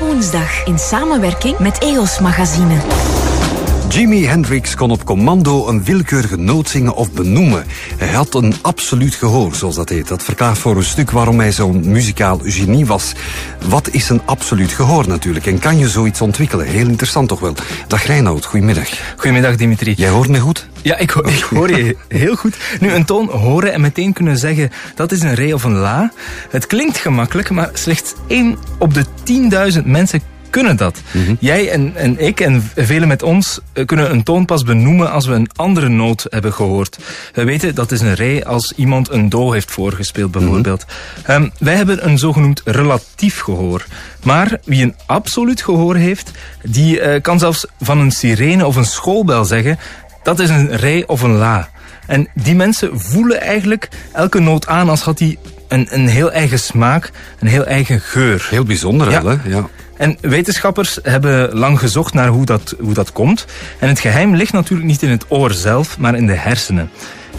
woensdag in samenwerking met EOS Magazine. Jimi Hendrix kon op commando een willekeurige noot zingen of benoemen. Hij had een absoluut gehoor, zoals dat heet. Dat verklaart voor een stuk waarom hij zo'n muzikaal genie was. Wat is een absoluut gehoor natuurlijk? En kan je zoiets ontwikkelen? Heel interessant toch wel. Dag Reinoud, goedemiddag. Goedemiddag Dimitri. Jij hoort me goed? Ja, ik, ho ik hoor je heel goed. Nu, een toon horen en meteen kunnen zeggen dat is een re of een la. Het klinkt gemakkelijk, maar slechts één op de 10.000 mensen kunnen dat. Mhm. Jij en, en ik en velen met ons eh, kunnen een toon pas benoemen als we een andere noot hebben gehoord. We weten dat is een re als iemand een do heeft voorgespeeld bijvoorbeeld. Mm wij hebben een zogenoemd relatief gehoor. Maar wie een absoluut gehoor heeft, die uh, kan zelfs van een sirene of een schoolbel zeggen dat is een re of een la. En die mensen voelen eigenlijk elke noot aan als had hij een, een heel eigen smaak, een heel eigen geur. Heel bijzonder ja. hè? Ja. En wetenschappers hebben lang gezocht naar hoe dat, hoe dat komt. En het geheim ligt natuurlijk niet in het oor zelf, maar in de hersenen.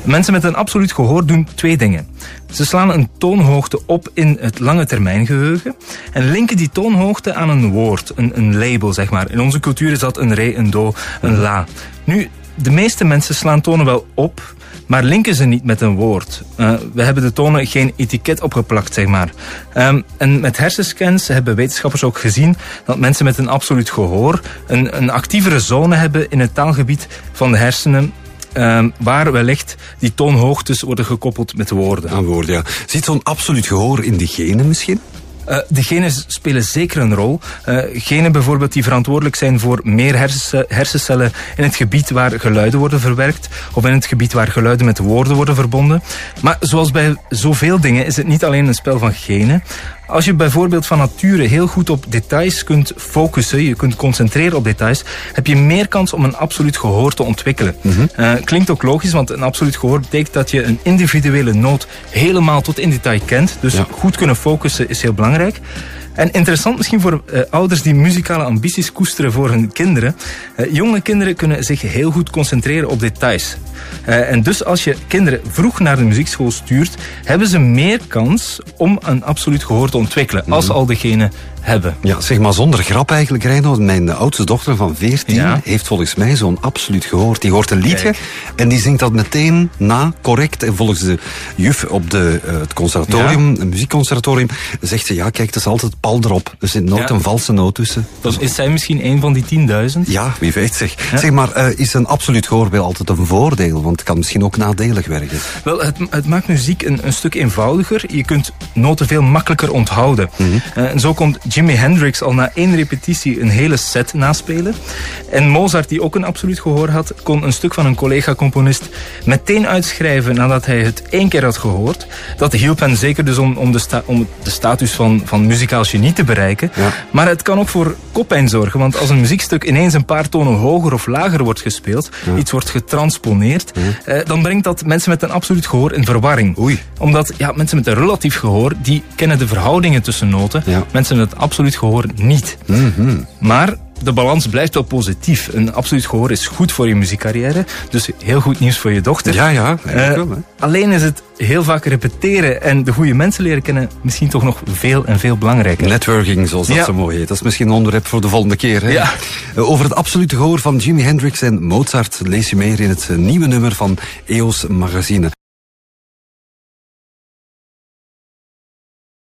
Mensen met een absoluut gehoor doen twee dingen. Ze slaan een toonhoogte op in het lange termijn geheugen en linken die toonhoogte aan een woord, een, een label zeg maar. In onze cultuur is dat een re, een do, een la. Nu, de meeste mensen slaan tonen wel op, maar linken ze niet met een woord. Uh, we hebben de tonen geen etiket opgeplakt, zeg maar. Um, en met hersenscans hebben wetenschappers ook gezien dat mensen met een absoluut gehoor een, een actievere zone hebben in het taalgebied van de hersenen Um, waar wellicht die toonhoogtes worden gekoppeld met woorden. Aan woorden, ja. Zit zo'n absoluut gehoor in de genen misschien? Uh, de genen spelen zeker een rol. Uh, genen bijvoorbeeld die verantwoordelijk zijn voor meer hersencellen in het gebied waar geluiden worden verwerkt of in het gebied waar geluiden met woorden worden verbonden. Maar zoals bij zoveel dingen is het niet alleen een spel van genen. Als je bijvoorbeeld van nature heel goed op details kunt focussen, je kunt concentreren op details, heb je meer kans om een absoluut gehoor te ontwikkelen. Mm -hmm. uh, klinkt ook logisch, want een absoluut gehoor betekent dat je een individuele noot helemaal tot in detail kent. Dus ja. goed kunnen focussen is heel belangrijk. En interessant misschien voor uh, ouders die muzikale ambities koesteren voor hun kinderen. Uh, jonge kinderen kunnen zich heel goed concentreren op details. Uh, en dus als je kinderen vroeg naar de muziekschool stuurt, hebben ze meer kans om een absoluut gehoor te ontwikkelen. Als al degene hebben. Ja, zeg maar zonder grap eigenlijk, Reinoud. Mijn oudste dochter van 14 ja. heeft volgens mij zo'n absoluut gehoord. Die hoort een liedje Kijk. en die zingt dat meteen na, correct. En volgens de juf op de, uh, het conservatorium, ja. het muziekconservatorium, zegt ze, ja kijk, het is altijd pal erop. Er zit nooit ja. een valse noot tussen. Dus is zij misschien een van die 10.000? Ja, wie weet zeg. Zeg maar, uh, is een absoluut gehoor wel altijd een voordeel? Want het kan misschien ook nadelig werken. Wel, het, het maakt muziek een, een, stuk eenvoudiger. Je kunt noten veel makkelijker onthouden. Mm -hmm. uh, en zo komt Jimi Hendrix al na één repetitie een hele set naspelen. En Mozart, die ook een absoluut gehoor had, kon een stuk van een collega-componist meteen uitschrijven nadat hij het één keer had gehoord. Dat hielp hen zeker dus om, om, de, sta om de status van, van muzikaal genie te bereiken. Ja. Maar het kan ook voor koppijn zorgen, want als een muziekstuk ineens een paar tonen hoger of lager wordt gespeeld, ja. iets wordt getransponeerd, ja. eh, dan brengt dat mensen met een absoluut gehoor in verwarring. Oei. Omdat ja, mensen met een relatief gehoor, die kennen de verhoudingen tussen noten. Mensen met absoluut gehoor niet. Mm -hmm. Maar de balans blijft wel positief. Een absoluut gehoor is goed voor je muziekcarrière. Dus heel goed nieuws voor je dochter. Ja, ja. Uh, wel, alleen is het heel vaak repeteren en de goede mensen leren kennen misschien toch nog veel en veel belangrijker. Networking, zoals dat ja. zo mooi heet. Dat is misschien een onderwerp voor de volgende keer. Hè? Ja. Uh, over het absolute gehoor van Jimi Hendrix en Mozart lees je meer in het nieuwe nummer van EOS Magazine.